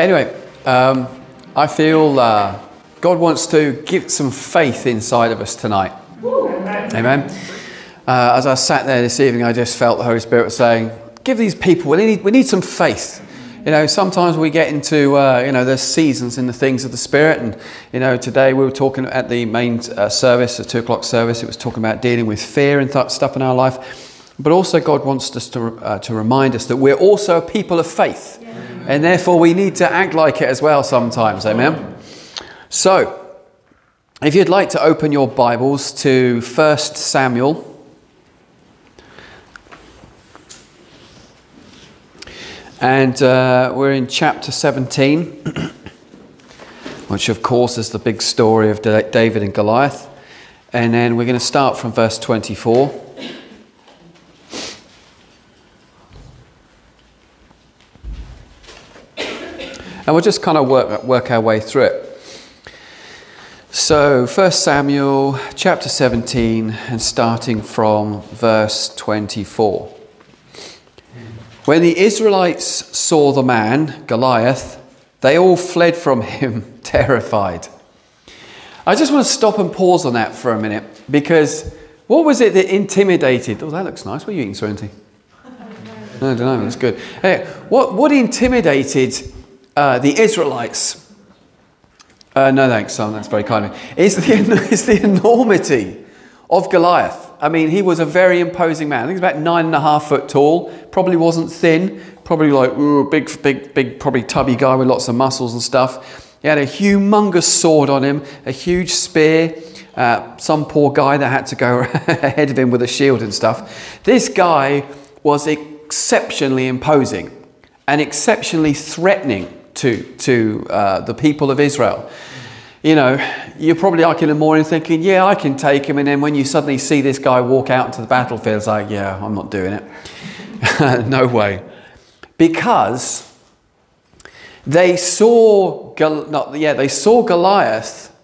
Anyway, um, I feel uh, God wants to give some faith inside of us tonight. Amen. Uh, as I sat there this evening, I just felt the Holy Spirit saying, "Give these people. We need, we need some faith." You know, sometimes we get into, uh, you know, there's seasons in the things of the Spirit. And, you know, today we were talking at the main uh, service, the two o'clock service, it was talking about dealing with fear and th- stuff in our life. But also, God wants us to, uh, to remind us that we're also a people of faith. Yeah. And therefore, we need to act like it as well sometimes. Amen? So, if you'd like to open your Bibles to 1 Samuel And uh, we're in chapter 17, which of course is the big story of David and Goliath. And then we're going to start from verse 24. And we'll just kind of work, work our way through it. So, 1 Samuel chapter 17, and starting from verse 24. When the Israelites saw the man, Goliath, they all fled from him, terrified. I just want to stop and pause on that for a minute because what was it that intimidated? Oh, that looks nice. What are you eating, Serenity? I don't know. That's good. Hey, what, what intimidated uh, the Israelites? Uh, no, thanks, son. That's very kind of me. It's the, it's the enormity of Goliath. I mean, he was a very imposing man. I think he's about nine and a half foot tall. Probably wasn't thin. Probably like ooh, big, big, big, probably tubby guy with lots of muscles and stuff. He had a humongous sword on him, a huge spear. Uh, some poor guy that had to go ahead of him with a shield and stuff. This guy was exceptionally imposing and exceptionally threatening to, to uh, the people of Israel you know, you're probably like in the morning thinking, yeah, I can take him. And then when you suddenly see this guy walk out into the battlefield, it's like, yeah, I'm not doing it. no way. Because they saw, not, yeah, they saw Goliath.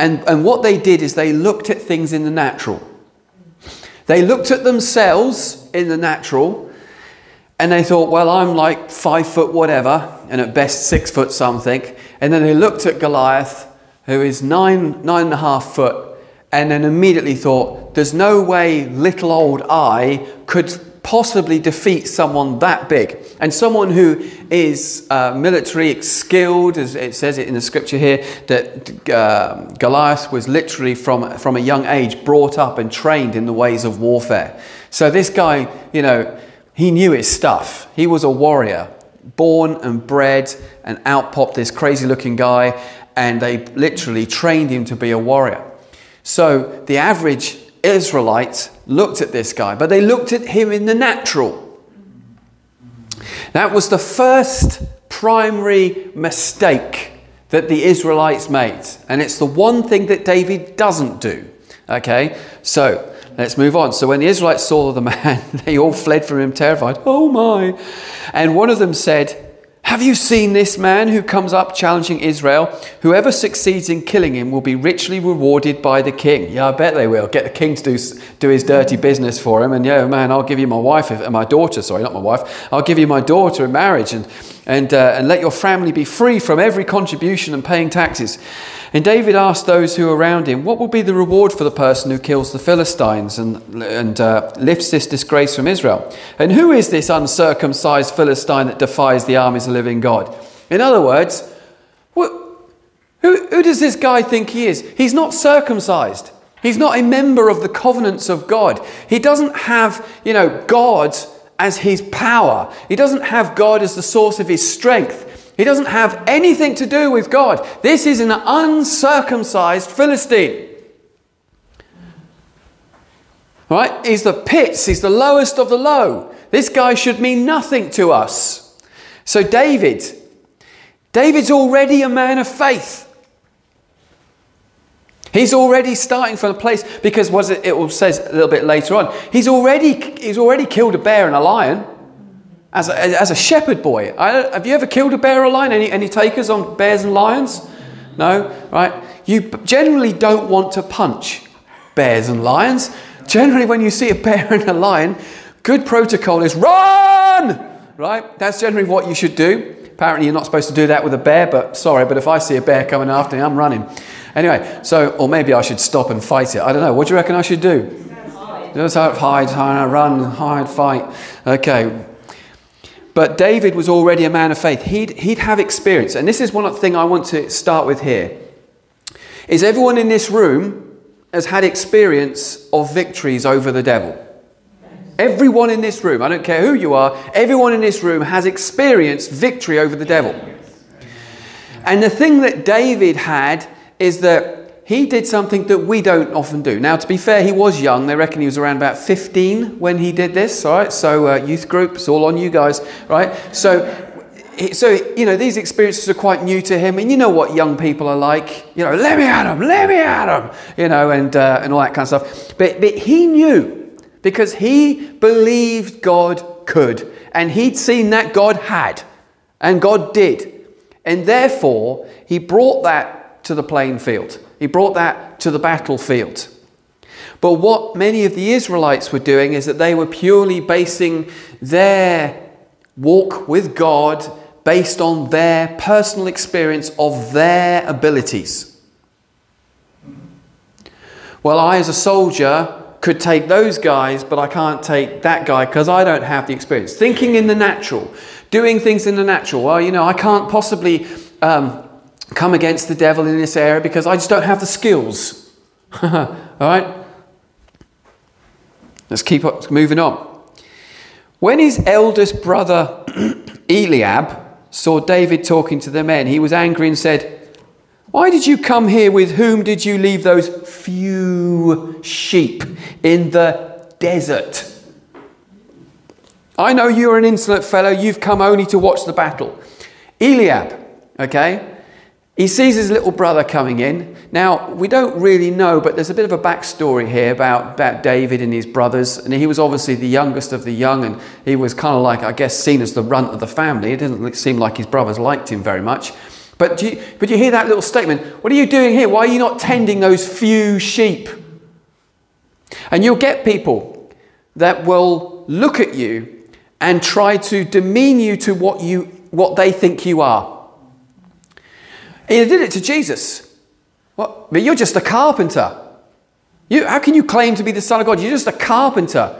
And, and what they did is they looked at things in the natural. They looked at themselves in the natural and they thought, well, I'm like five foot whatever, and at best six foot something. And then they looked at Goliath, who is nine, nine and a half foot, and then immediately thought, there's no way little old I could possibly defeat someone that big. And someone who is uh, military skilled, as it says it in the scripture here, that uh, Goliath was literally from, from a young age brought up and trained in the ways of warfare. So this guy, you know, he knew his stuff. He was a warrior born and bred and out popped this crazy looking guy, and they literally trained him to be a warrior. So the average Israelite looked at this guy, but they looked at him in the natural. That was the first primary mistake that the Israelites made. And it's the one thing that David doesn't do. Okay, so Let's move on. So when the Israelites saw the man, they all fled from him terrified. Oh my. And one of them said, have you seen this man who comes up challenging Israel? Whoever succeeds in killing him will be richly rewarded by the king. Yeah, I bet they will. Get the king to do, do his dirty business for him. And yeah, man, I'll give you my wife, if, my daughter, sorry, not my wife. I'll give you my daughter in marriage and, and, uh, and let your family be free from every contribution and paying taxes. And David asked those who were around him, What will be the reward for the person who kills the Philistines and, and uh, lifts this disgrace from Israel? And who is this uncircumcised Philistine that defies the armies of the living God? In other words, who, who does this guy think he is? He's not circumcised. He's not a member of the covenants of God. He doesn't have, you know, God as his power. He doesn't have God as the source of his strength. He doesn't have anything to do with God. This is an uncircumcised Philistine. Right? He's the pits, he's the lowest of the low. This guy should mean nothing to us. So, David, David's already a man of faith. He's already starting from a place because what it, it says a little bit later on. He's already, he's already killed a bear and a lion as a, as a shepherd boy. I, have you ever killed a bear or lion? Any, any takers on bears and lions? No? Right? You generally don't want to punch bears and lions. Generally, when you see a bear and a lion, good protocol is run! Right? That's generally what you should do. Apparently, you're not supposed to do that with a bear, but sorry, but if I see a bear coming after me, I'm running. Anyway, so, or maybe I should stop and fight it. I don't know. What do you reckon I should do? Just hide, hide, run, hide, fight. Okay. But David was already a man of faith. He'd, he'd have experience. And this is one thing I want to start with here. Is everyone in this room has had experience of victories over the devil? Everyone in this room, I don't care who you are, everyone in this room has experienced victory over the devil. And the thing that David had is that he did something that we don't often do. Now, to be fair, he was young. They reckon he was around about 15 when he did this, all right? So, uh, youth group, it's all on you guys, right? So, so, you know, these experiences are quite new to him. And you know what young people are like. You know, let me at him, let me at him, you know, and, uh, and all that kind of stuff. But, but he knew because he believed God could, and he'd seen that God had, and God did. And therefore, he brought that to the playing field, he brought that to the battlefield. But what many of the Israelites were doing is that they were purely basing their walk with God based on their personal experience of their abilities. Well, I, as a soldier, could take those guys, but I can't take that guy because I don't have the experience. Thinking in the natural, doing things in the natural. Well, you know, I can't possibly um, come against the devil in this area because I just don't have the skills. All right? Let's keep moving on. When his eldest brother Eliab saw David talking to the men, he was angry and said, why did you come here? With whom did you leave those few sheep in the desert? I know you're an insolent fellow. You've come only to watch the battle. Eliab, okay? He sees his little brother coming in. Now, we don't really know, but there's a bit of a backstory here about, about David and his brothers. And he was obviously the youngest of the young, and he was kind of like, I guess, seen as the runt of the family. It didn't seem like his brothers liked him very much. But you, but you hear that little statement What are you doing here? Why are you not tending those few sheep? And you'll get people that will look at you and try to demean you to what, you, what they think you are. He did it to Jesus. What? But you're just a carpenter. You, how can you claim to be the Son of God? You're just a carpenter.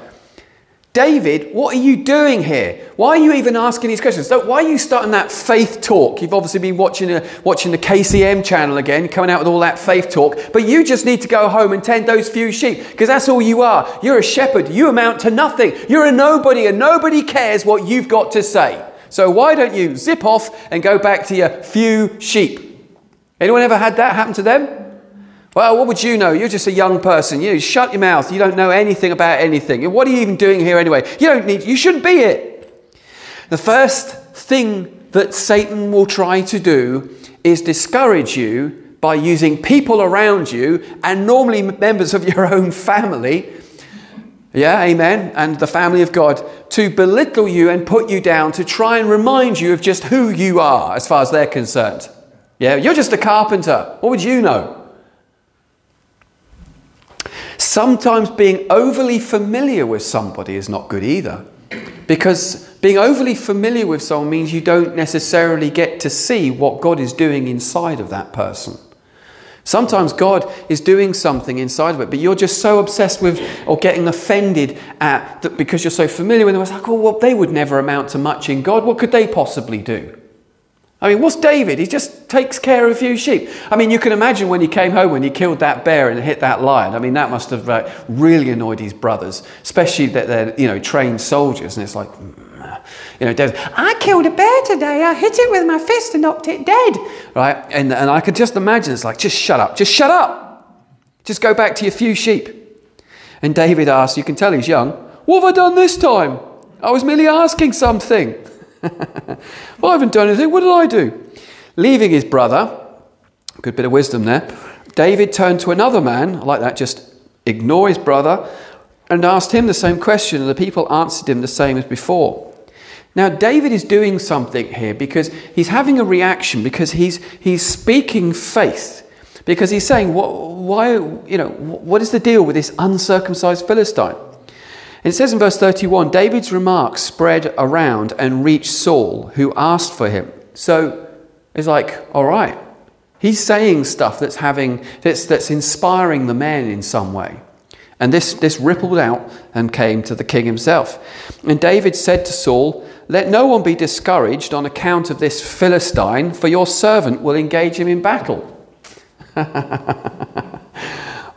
David, what are you doing here? Why are you even asking these questions? Why are you starting that faith talk? You've obviously been watching, watching the KCM channel again, coming out with all that faith talk, but you just need to go home and tend those few sheep because that's all you are. You're a shepherd. You amount to nothing. You're a nobody, and nobody cares what you've got to say. So why don't you zip off and go back to your few sheep? Anyone ever had that happen to them? Well, what would you know? You're just a young person. You shut your mouth. You don't know anything about anything. What are you even doing here anyway? You don't need, you shouldn't be it. The first thing that Satan will try to do is discourage you by using people around you and normally members of your own family. Yeah, amen. And the family of God to belittle you and put you down to try and remind you of just who you are as far as they're concerned. Yeah, you're just a carpenter. What would you know? Sometimes being overly familiar with somebody is not good either. Because being overly familiar with someone means you don't necessarily get to see what God is doing inside of that person. Sometimes God is doing something inside of it, but you're just so obsessed with or getting offended at that because you're so familiar with them. It's like, oh, well, they would never amount to much in God. What could they possibly do? I mean, what's David? He just takes care of a few sheep. I mean, you can imagine when he came home when he killed that bear and hit that lion. I mean, that must have uh, really annoyed his brothers, especially that they're, you know, trained soldiers. And it's like, mm, you know, David, I killed a bear today. I hit it with my fist and knocked it dead. Right? And, and I could just imagine it's like, just shut up. Just shut up. Just go back to your few sheep. And David asks, you can tell he's young, what have I done this time? I was merely asking something. Well, I haven't done anything. What did I do? Leaving his brother, good bit of wisdom there, David turned to another man, I like that, just ignore his brother, and asked him the same question, and the people answered him the same as before. Now, David is doing something here because he's having a reaction, because he's, he's speaking faith, because he's saying, what, why, you know, what is the deal with this uncircumcised Philistine? It says in verse 31 David's remarks spread around and reached Saul, who asked for him. So it's like, all right, he's saying stuff that's having that's that's inspiring the men in some way. And this, this rippled out and came to the king himself. And David said to Saul, Let no one be discouraged on account of this Philistine, for your servant will engage him in battle.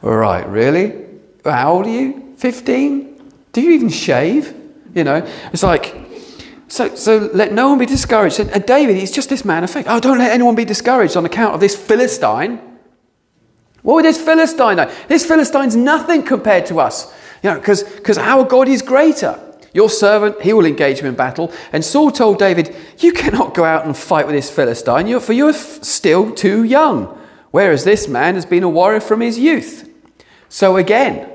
right, really? How old are you? 15? Do you even shave? You know, it's like, so, so let no one be discouraged. And David, he's just this man of faith. Oh, don't let anyone be discouraged on account of this Philistine. What would this Philistine know? This Philistine's nothing compared to us. You know, because our God is greater. Your servant, he will engage him in battle. And Saul told David, You cannot go out and fight with this Philistine, you're, for you are still too young. Whereas this man has been a warrior from his youth. So again,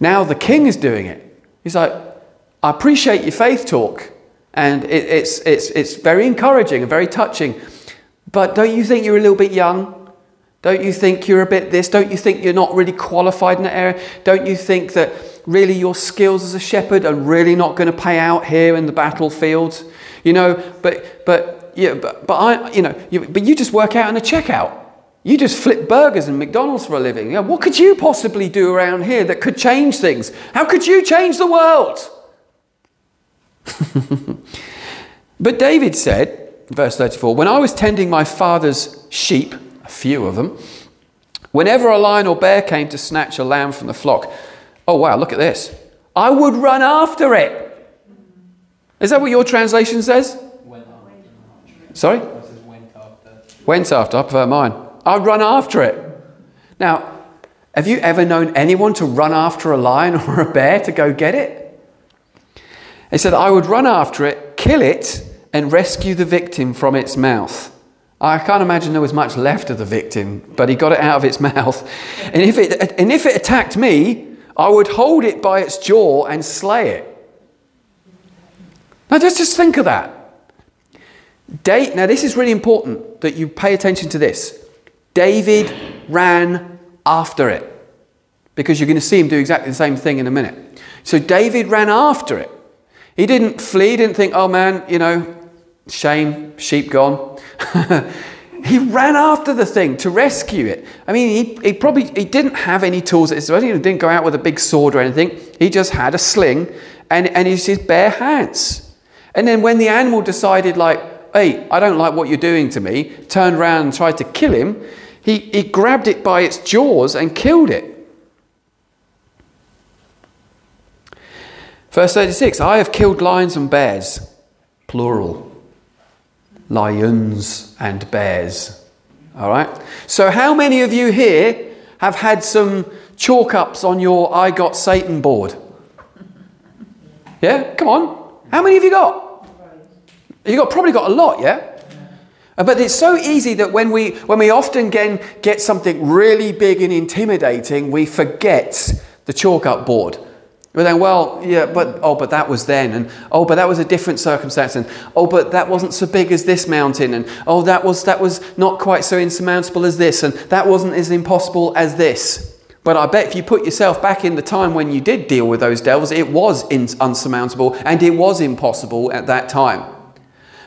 now the king is doing it. He's like, I appreciate your faith talk, and it, it's, it's, it's very encouraging and very touching. But don't you think you're a little bit young? Don't you think you're a bit this? Don't you think you're not really qualified in that area? Don't you think that really your skills as a shepherd are really not going to pay out here in the battlefield? You know, but but yeah, but, but I you know, you, but you just work out in a checkout. You just flip burgers and McDonald's for a living. You know, what could you possibly do around here that could change things? How could you change the world? but David said, verse 34, when I was tending my father's sheep, a few of them. Whenever a lion or bear came to snatch a lamb from the flock, oh wow, look at this. I would run after it. Is that what your translation says? Sorry? Went after. Went after. I prefer mine. I'd run after it. Now, have you ever known anyone to run after a lion or a bear to go get it? He said, I would run after it, kill it, and rescue the victim from its mouth. I can't imagine there was much left of the victim, but he got it out of its mouth. And if it, and if it attacked me, I would hold it by its jaw and slay it. Now, just, just think of that. Date, now, this is really important that you pay attention to this. David ran after it because you're going to see him do exactly the same thing in a minute. So, David ran after it. He didn't flee, didn't think, oh man, you know, shame, sheep gone. he ran after the thing to rescue it. I mean, he, he probably he didn't have any tools. at his He didn't go out with a big sword or anything. He just had a sling and, and his, his bare hands. And then when the animal decided, like, hey, I don't like what you're doing to me, turned around and tried to kill him, he, he grabbed it by its jaws and killed it. Verse 36 I have killed lions and bears, plural lions and bears. All right? So, how many of you here have had some chalk ups on your I Got Satan board? Yeah? Come on. How many have you got? You got probably got a lot, yeah? But it's so easy that when we when we often get, get something really big and intimidating, we forget the chalk up board. But then, well, yeah, but oh, but that was then, and oh, but that was a different circumstance, and oh, but that wasn't so big as this mountain, and oh, that was that was not quite so insurmountable as this, and that wasn't as impossible as this. But I bet if you put yourself back in the time when you did deal with those devils, it was unsurmountable and it was impossible at that time.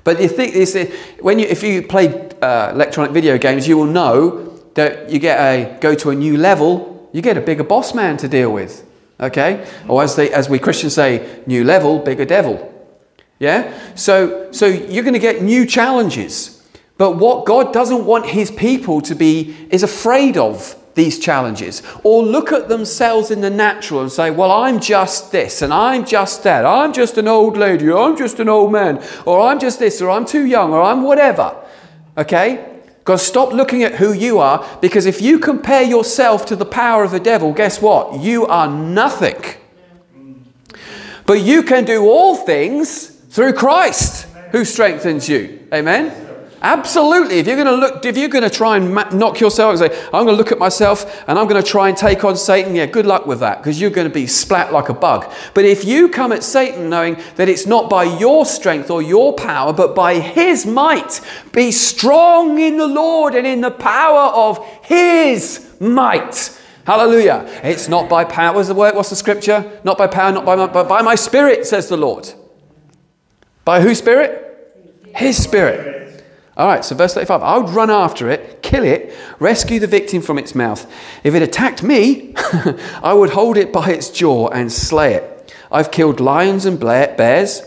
But you think this, when you, if you play uh, electronic video games, you will know that you get a go to a new level, you get a bigger boss man to deal with. Okay? Or as, they, as we Christians say, new level, bigger devil. Yeah? So, so you're going to get new challenges. But what God doesn't want his people to be is afraid of these challenges or look at themselves in the natural and say, Well, I'm just this and I'm just that. I'm just an old lady or I'm just an old man or I'm just this or I'm too young or I'm whatever. Okay? God, stop looking at who you are because if you compare yourself to the power of the devil, guess what? You are nothing. But you can do all things through Christ who strengthens you. Amen? Absolutely. If you're going to look, if you're going to try and knock yourself and say, I'm going to look at myself and I'm going to try and take on Satan, yeah, good luck with that because you're going to be splat like a bug. But if you come at Satan knowing that it's not by your strength or your power, but by his might, be strong in the Lord and in the power of his might. Hallelujah. It's not by power. What's the word? What's the scripture? Not by power, not by my, but by my spirit, says the Lord. By whose spirit? His spirit. All right, so verse 35 I would run after it, kill it, rescue the victim from its mouth. If it attacked me, I would hold it by its jaw and slay it. I've killed lions and bears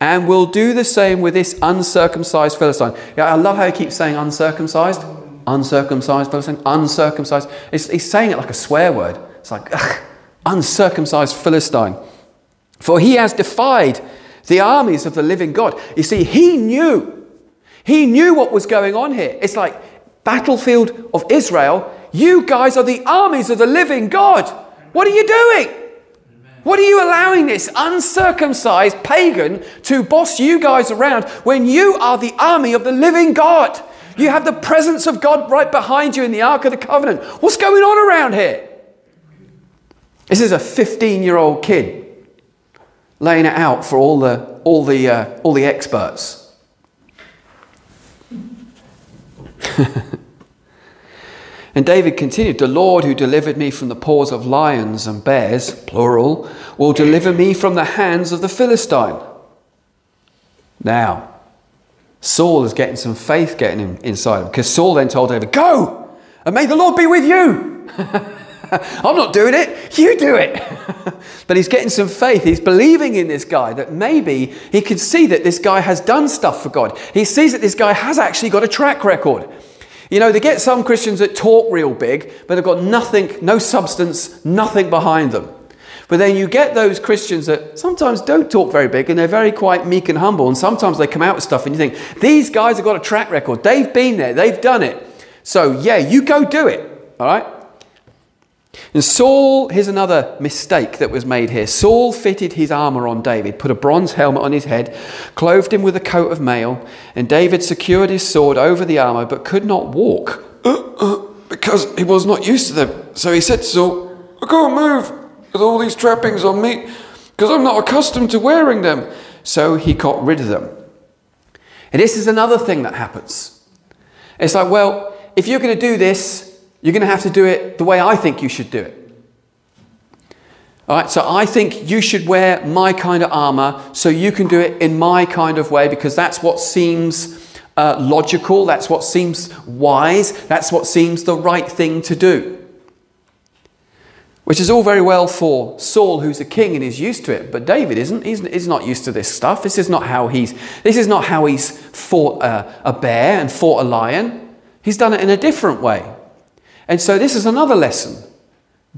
and will do the same with this uncircumcised Philistine. Yeah, I love how he keeps saying uncircumcised. Uncircumcised Philistine, uncircumcised. It's, he's saying it like a swear word. It's like, ugh, uncircumcised Philistine. For he has defied the armies of the living God. You see, he knew. He knew what was going on here. It's like battlefield of Israel. You guys are the armies of the living God. What are you doing? What are you allowing this uncircumcised pagan to boss you guys around when you are the army of the living God? You have the presence of God right behind you in the Ark of the Covenant. What's going on around here? This is a 15 year old kid laying it out for all the, all the, uh, all the experts. and David continued The Lord who delivered me from the paws of lions and bears, plural, will deliver me from the hands of the Philistine. Now, Saul is getting some faith getting him inside him because Saul then told David, Go and may the Lord be with you. I'm not doing it, you do it. but he's getting some faith. He's believing in this guy that maybe he can see that this guy has done stuff for God. He sees that this guy has actually got a track record. You know, they get some Christians that talk real big, but they've got nothing, no substance, nothing behind them. But then you get those Christians that sometimes don't talk very big and they're very quite meek and humble, and sometimes they come out with stuff and you think, these guys have got a track record. They've been there, they've done it. So, yeah, you go do it. All right? And Saul, here's another mistake that was made here. Saul fitted his armor on David, put a bronze helmet on his head, clothed him with a coat of mail, and David secured his sword over the armor but could not walk uh, uh, because he was not used to them. So he said to Saul, I can't move with all these trappings on me because I'm not accustomed to wearing them. So he got rid of them. And this is another thing that happens. It's like, well, if you're going to do this, you're going to have to do it the way I think you should do it. All right, so I think you should wear my kind of armor so you can do it in my kind of way because that's what seems uh, logical, that's what seems wise, that's what seems the right thing to do. Which is all very well for Saul, who's a king and is used to it, but David isn't. He's, he's not used to this stuff. This is not how he's. This is not how he's fought a, a bear and fought a lion. He's done it in a different way. And so this is another lesson.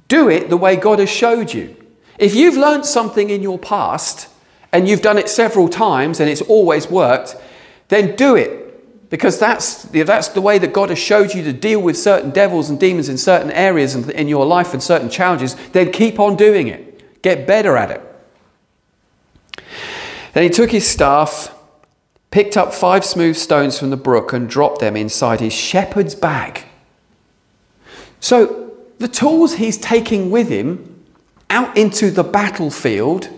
Do it the way God has showed you. If you've learned something in your past and you've done it several times and it's always worked, then do it. Because that's, that's the way that God has showed you to deal with certain devils and demons in certain areas in your life and certain challenges, then keep on doing it. Get better at it. Then he took his staff, picked up five smooth stones from the brook, and dropped them inside his shepherd's bag. So the tools he's taking with him out into the battlefield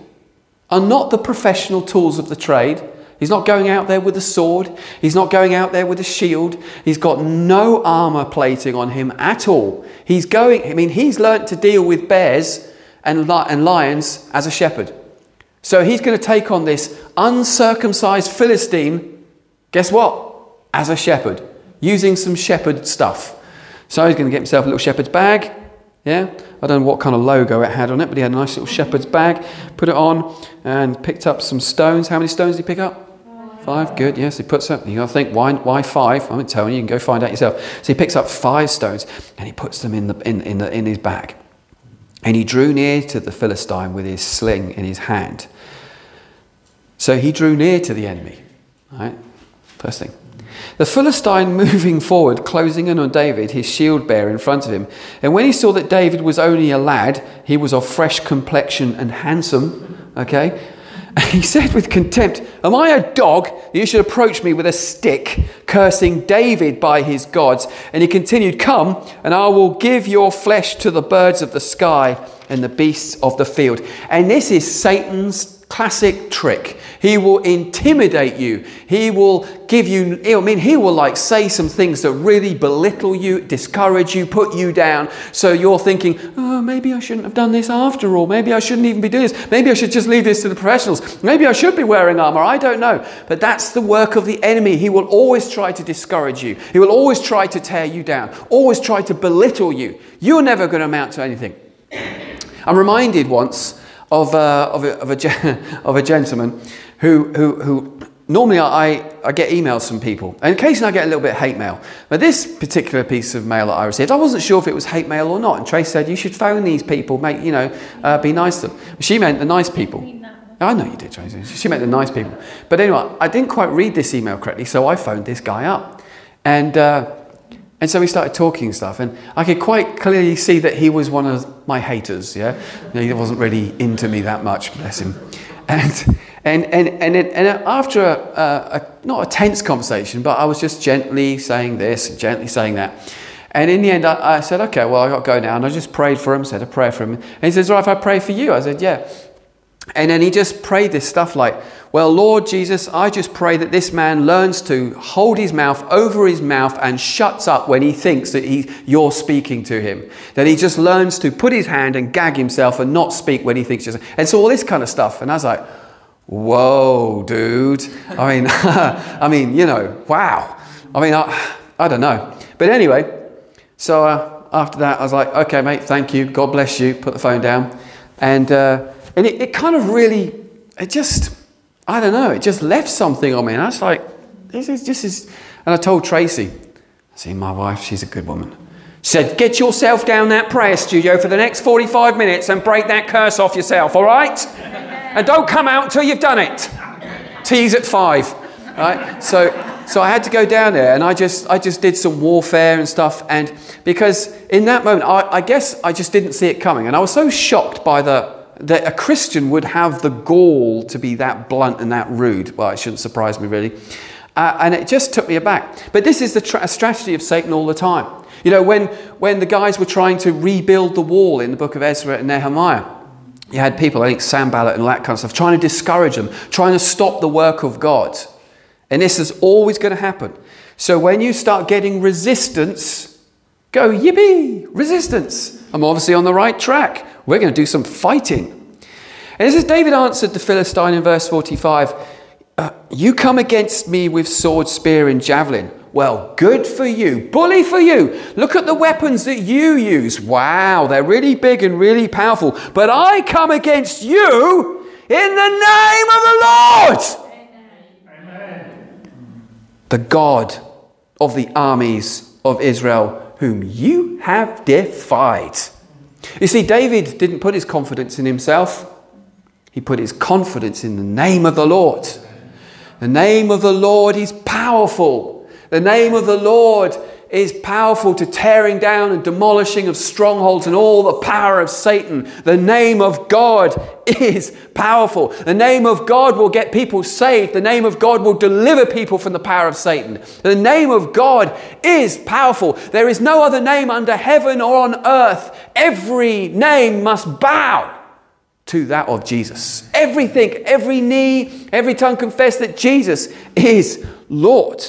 are not the professional tools of the trade. He's not going out there with a sword. He's not going out there with a shield. He's got no armor plating on him at all. He's going, I mean, he's learnt to deal with bears and, and lions as a shepherd. So he's going to take on this uncircumcised Philistine, guess what? As a shepherd, using some shepherd stuff. So he's going to get himself a little shepherd's bag. Yeah, I don't know what kind of logo it had on it, but he had a nice little shepherd's bag. Put it on and picked up some stones. How many stones did he pick up? Five. Good. Yes, he puts up. You got to think why? Why five? I'm telling you. You can go find out yourself. So he picks up five stones and he puts them in the in in, the, in his bag. And he drew near to the Philistine with his sling in his hand. So he drew near to the enemy. Right. First thing. The Philistine moving forward, closing in on David, his shield bearer in front of him. And when he saw that David was only a lad, he was of fresh complexion and handsome, okay? And he said with contempt, Am I a dog that you should approach me with a stick, cursing David by his gods? And he continued, Come, and I will give your flesh to the birds of the sky and the beasts of the field. And this is Satan's classic trick. He will intimidate you. He will give you, I mean, he will like say some things that really belittle you, discourage you, put you down. So you're thinking, oh, maybe I shouldn't have done this after all. Maybe I shouldn't even be doing this. Maybe I should just leave this to the professionals. Maybe I should be wearing armor. I don't know. But that's the work of the enemy. He will always try to discourage you, he will always try to tear you down, always try to belittle you. You're never going to amount to anything. I'm reminded once of, uh, of, a, of, a, of a gentleman who, who, who normally I, I get emails from people, and occasionally I get a little bit of hate mail. But this particular piece of mail that I received, I wasn't sure if it was hate mail or not. And Trace said, You should phone these people, make, you know, uh, be nice to them. She meant the nice people. I know you did, Tracy. She meant the nice people. But anyway, I didn't quite read this email correctly, so I phoned this guy up. And, uh, and so we started talking stuff, and I could quite clearly see that he was one of my haters, yeah? he wasn't really into me that much, bless him. And, and, and, and, and after a, a, not a tense conversation, but I was just gently saying this, gently saying that. And in the end, I, I said, okay, well, i got to go now. And I just prayed for him, said a prayer for him. And he says, all right, if I pray for you? I said, yeah. And then he just prayed this stuff like, Well, Lord Jesus, I just pray that this man learns to hold his mouth over his mouth and shuts up when he thinks that he, you're speaking to him. That he just learns to put his hand and gag himself and not speak when he thinks just. And so all this kind of stuff. And I was like, Whoa, dude. I mean, I mean, you know, wow. I mean, I, I don't know. But anyway, so uh, after that, I was like, okay, mate, thank you. God bless you. Put the phone down. And, uh, and it, it kind of really, it just, I don't know, it just left something on me. And I was like, this is just is. And I told Tracy, see, my wife, she's a good woman. She said, get yourself down that prayer studio for the next 45 minutes and break that curse off yourself, all right? and don't come out till you've done it. Tease at five. Right? So, so I had to go down there and I just, I just did some warfare and stuff. And because in that moment, I, I guess I just didn't see it coming. And I was so shocked by the, that a Christian would have the gall to be that blunt and that rude. Well, it shouldn't surprise me, really. Uh, and it just took me aback. But this is the tra- strategy of Satan all the time. You know, when, when the guys were trying to rebuild the wall in the book of Ezra and Nehemiah, you had people, I think Sanballat and all that kind of stuff, trying to discourage them, trying to stop the work of God. And this is always going to happen. So when you start getting resistance, go, yippee, resistance. I'm obviously on the right track. We're going to do some fighting. And this is David answered the Philistine in verse 45 uh, You come against me with sword, spear, and javelin. Well, good for you. Bully for you. Look at the weapons that you use. Wow, they're really big and really powerful. But I come against you in the name of the Lord. Amen. The God of the armies of Israel, whom you have defied. You see, David didn't put his confidence in himself, he put his confidence in the name of the Lord. The name of the Lord is powerful. The name of the Lord is powerful to tearing down and demolishing of strongholds and all the power of Satan. The name of God is powerful. The name of God will get people saved. The name of God will deliver people from the power of Satan. The name of God is powerful. There is no other name under heaven or on earth. Every name must bow to that of Jesus. Everything, every knee, every tongue confess that Jesus is Lord.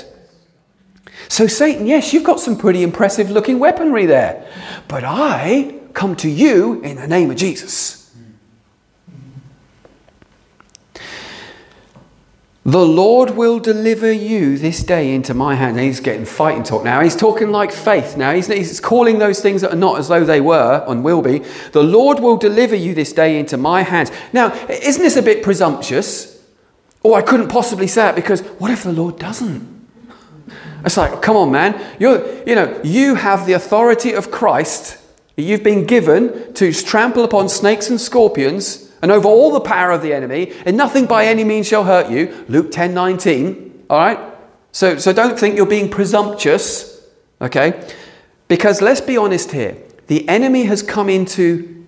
So, Satan, yes, you've got some pretty impressive looking weaponry there. But I come to you in the name of Jesus. The Lord will deliver you this day into my hand. And he's getting fighting talk now. He's talking like faith now. He's, he's calling those things that are not as though they were and will be. The Lord will deliver you this day into my hands. Now, isn't this a bit presumptuous? Or oh, I couldn't possibly say it because what if the Lord doesn't? It's like, come on, man. You're, you know, you have the authority of Christ. You've been given to trample upon snakes and scorpions and over all the power of the enemy, and nothing by any means shall hurt you. Luke 10 19. All right? So, so don't think you're being presumptuous, okay? Because let's be honest here the enemy has come into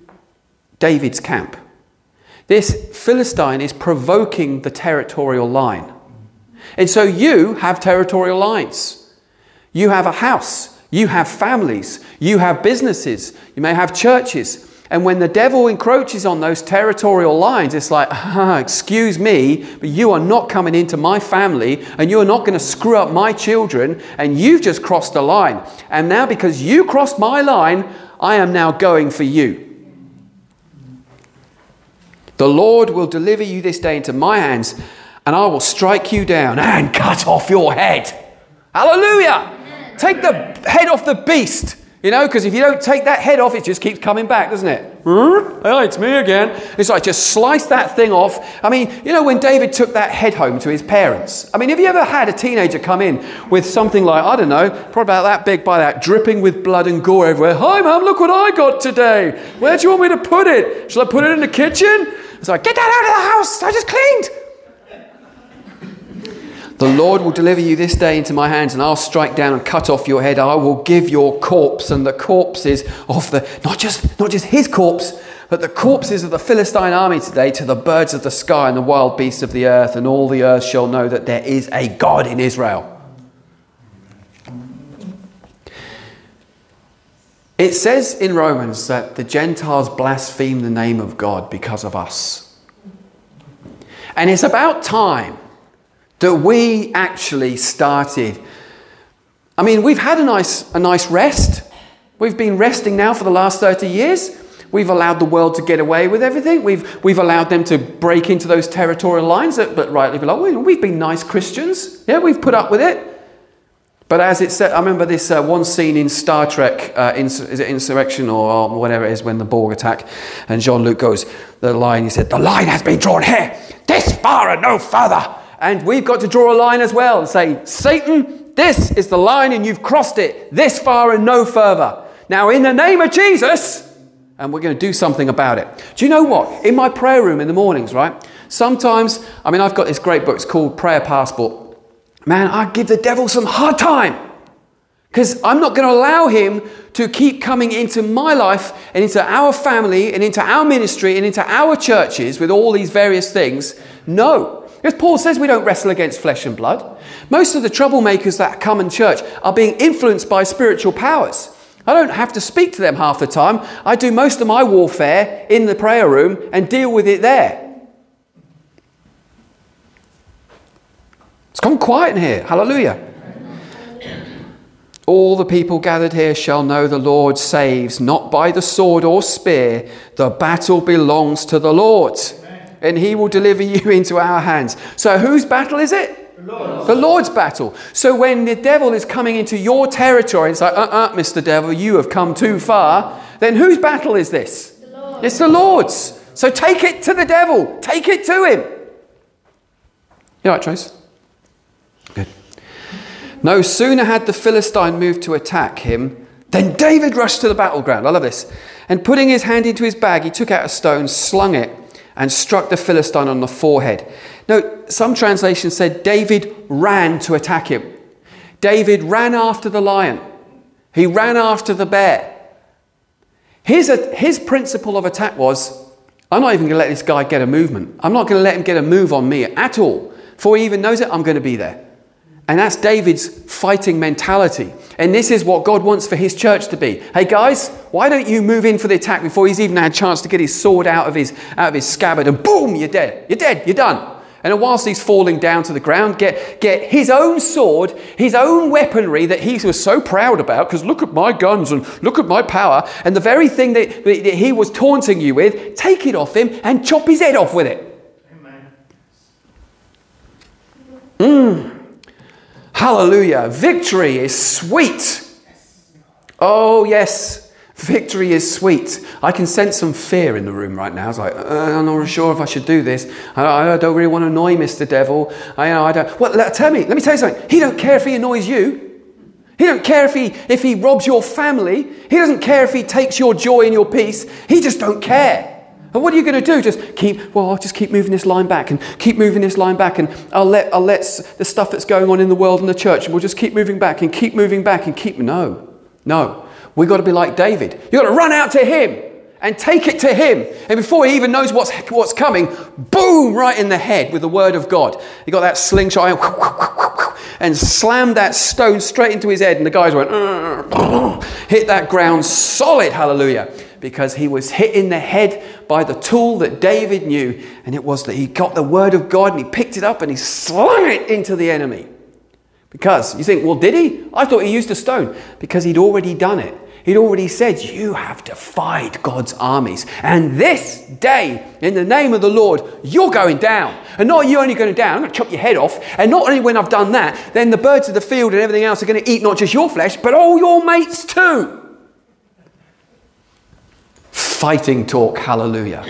David's camp. This Philistine is provoking the territorial line. And so you have territorial lines. You have a house. You have families. You have businesses. You may have churches. And when the devil encroaches on those territorial lines, it's like, ah, excuse me, but you are not coming into my family and you are not going to screw up my children and you've just crossed the line. And now, because you crossed my line, I am now going for you. The Lord will deliver you this day into my hands, and I will strike you down and cut off your head. Hallelujah! Take the head off the beast. You know, because if you don't take that head off, it just keeps coming back, doesn't it? Oh, it's me again. It's like just slice that thing off. I mean, you know, when David took that head home to his parents, I mean, have you ever had a teenager come in with something like, I don't know, probably about that big by that, dripping with blood and gore everywhere? Hi, mum, look what I got today. Where do you want me to put it? Shall I put it in the kitchen? It's like, get that out of the house. I just cleaned. The Lord will deliver you this day into my hands, and I'll strike down and cut off your head. I will give your corpse and the corpses of the not just not just his corpse, but the corpses of the Philistine army today to the birds of the sky and the wild beasts of the earth, and all the earth shall know that there is a God in Israel. It says in Romans that the Gentiles blaspheme the name of God because of us. And it's about time that we actually started. I mean, we've had a nice, a nice rest. We've been resting now for the last 30 years. We've allowed the world to get away with everything. We've, we've allowed them to break into those territorial lines that, but rightly below. We've been nice Christians. Yeah, we've put up with it. But as it said, I remember this uh, one scene in Star Trek, uh, ins- is it Insurrection or, or whatever it is, when the Borg attack, and Jean Luc goes, the line, he said, The line has been drawn here, this far and no further. And we've got to draw a line as well and say, Satan, this is the line and you've crossed it this far and no further. Now, in the name of Jesus, and we're going to do something about it. Do you know what? In my prayer room in the mornings, right? Sometimes, I mean, I've got this great book, it's called Prayer Passport. Man, I give the devil some hard time because I'm not going to allow him to keep coming into my life and into our family and into our ministry and into our churches with all these various things. No. As Paul says, we don't wrestle against flesh and blood. Most of the troublemakers that come in church are being influenced by spiritual powers. I don't have to speak to them half the time. I do most of my warfare in the prayer room and deal with it there. It's gone quiet in here. Hallelujah. All the people gathered here shall know the Lord saves, not by the sword or spear. The battle belongs to the Lord and he will deliver you into our hands. So, whose battle is it? The Lord's. the Lord's battle. So, when the devil is coming into your territory, it's like, uh uh-uh, uh, Mr. Devil, you have come too far. Then whose battle is this? The it's the Lord's. So, take it to the devil, take it to him. You all right, Trace? Good. No sooner had the Philistine moved to attack him than David rushed to the battleground. I love this. And putting his hand into his bag, he took out a stone, slung it and struck the Philistine on the forehead. Now, some translations said David ran to attack him. David ran after the lion, he ran after the bear. His, his principle of attack was I'm not even going to let this guy get a movement. I'm not going to let him get a move on me at all. Before he even knows it, I'm going to be there. And that's David's fighting mentality. And this is what God wants for his church to be. Hey guys, why don't you move in for the attack before he's even had a chance to get his sword out of his, out of his scabbard and boom, you're dead. You're dead. You're done. And whilst he's falling down to the ground, get, get his own sword, his own weaponry that he was so proud about, because look at my guns and look at my power, and the very thing that, that he was taunting you with, take it off him and chop his head off with it. Amen. Mmm. Hallelujah. Victory is sweet. Oh, yes. Victory is sweet. I can sense some fear in the room right now. It's like, uh, I'm not sure if I should do this. I, I don't really want to annoy Mr. Devil. I, I don't. Well, let, tell me. Let me tell you something. He don't care if he annoys you. He don't care if he if he robs your family. He doesn't care if he takes your joy and your peace. He just don't care. And what are you going to do? Just keep, well, I'll just keep moving this line back and keep moving this line back and I'll let, I'll let the stuff that's going on in the world and the church, and we'll just keep moving back and keep moving back and keep, no, no. We've got to be like David. You've got to run out to him and take it to him. And before he even knows what's, what's coming, boom, right in the head with the word of God. He got that slingshot and slammed that stone straight into his head. And the guys went, hit that ground solid, hallelujah because he was hit in the head by the tool that David knew, and it was that he got the word of God and he picked it up and he slung it into the enemy. Because you think, well, did he? I thought he used a stone because he'd already done it. He'd already said, You have defied God's armies. And this day, in the name of the Lord, you're going down. And not you only going down, I'm going to chop your head off. And not only when I've done that, then the birds of the field and everything else are going to eat not just your flesh, but all your mates too. Fighting talk, hallelujah.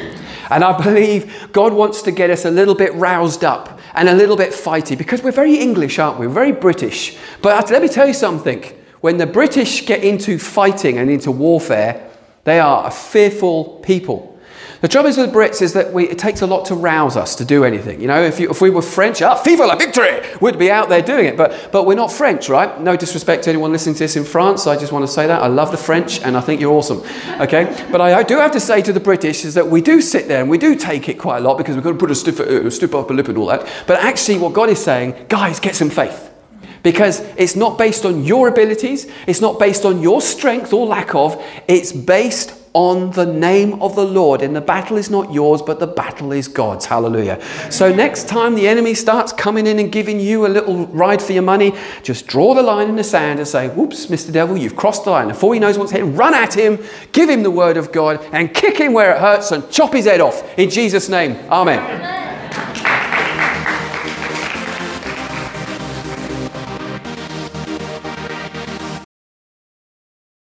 And I believe God wants to get us a little bit roused up and a little bit fighty because we're very English, aren't we? We're very British. But let me tell you something when the British get into fighting and into warfare, they are a fearful people. The trouble is with Brits is that we, it takes a lot to rouse us to do anything. You know, if, you, if we were French, ah, Vive la victory, we'd be out there doing it. But, but we're not French, right? No disrespect to anyone listening to this in France. I just want to say that. I love the French and I think you're awesome. Okay? But I, do have to say to the British is that we do sit there and we do take it quite a lot because we've got to put a stiff, uh, stiff upper lip and all that. But actually, what God is saying, guys, get some faith because it's not based on your abilities, it's not based on your strength or lack of, it's based on the name of the Lord. And the battle is not yours, but the battle is God's. Hallelujah. So, next time the enemy starts coming in and giving you a little ride for your money, just draw the line in the sand and say, Whoops, Mr. Devil, you've crossed the line. Before he knows what's hit, run at him, give him the word of God, and kick him where it hurts and chop his head off. In Jesus' name, Amen.